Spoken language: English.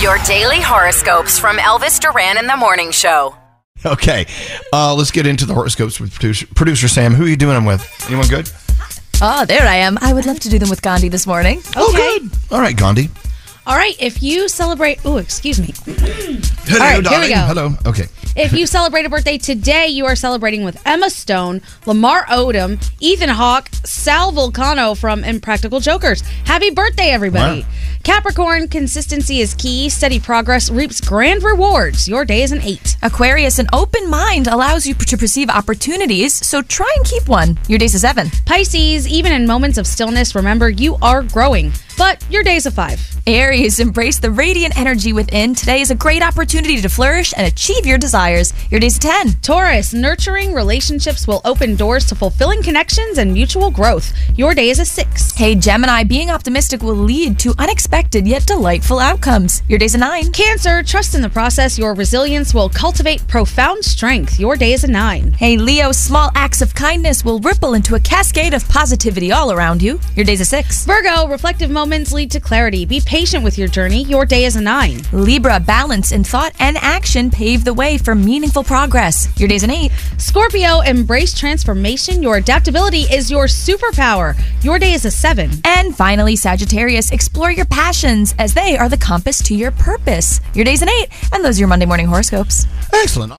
Your daily horoscopes from Elvis Duran in the Morning Show. Okay, uh, let's get into the horoscopes with producer, producer Sam. Who are you doing them with? Anyone good? Oh, there I am. I would love to do them with Gandhi this morning. Oh, good. All right, Gandhi. All right, if you celebrate, oh, excuse me. Hello, All right, here we darling. go. Hello. Okay. If you celebrate a birthday today, you are celebrating with Emma Stone, Lamar Odom, Ethan Hawke, Sal Vulcano from Impractical Jokers. Happy birthday, everybody. Wow. Capricorn, consistency is key. Steady progress reaps grand rewards. Your day is an eight. Aquarius, an open mind allows you to perceive opportunities, so try and keep one. Your day's a seven. Pisces, even in moments of stillness, remember you are growing, but your day's a five. Aries, embrace the radiant energy within. Today is a great opportunity to flourish and achieve your desires. Your day's a 10. Taurus, nurturing relationships will open doors to fulfilling connections and mutual growth. Your day is a six. Hey, Gemini, being optimistic will lead to unexpected yet delightful outcomes. Your day's a 9. Cancer, trust in the process. Your resilience will cultivate profound strength. Your day is a nine. Hey, Leo, small acts of kindness will ripple into a cascade of positivity all around you. Your day's a 6. Virgo, reflective moments lead to clarity. Be patient with your journey. Your day is a nine. Libra, balance in thought and action pave the way for meaningful progress. Your day's an 8. Scorpio, embrace transformation. Your adaptability is your superpower. Your day is a seven. And finally, Sagittarius, explore your passions as they are the compass to your purpose. Your day's an 8. And those are your Monday morning horoscopes. Excellent.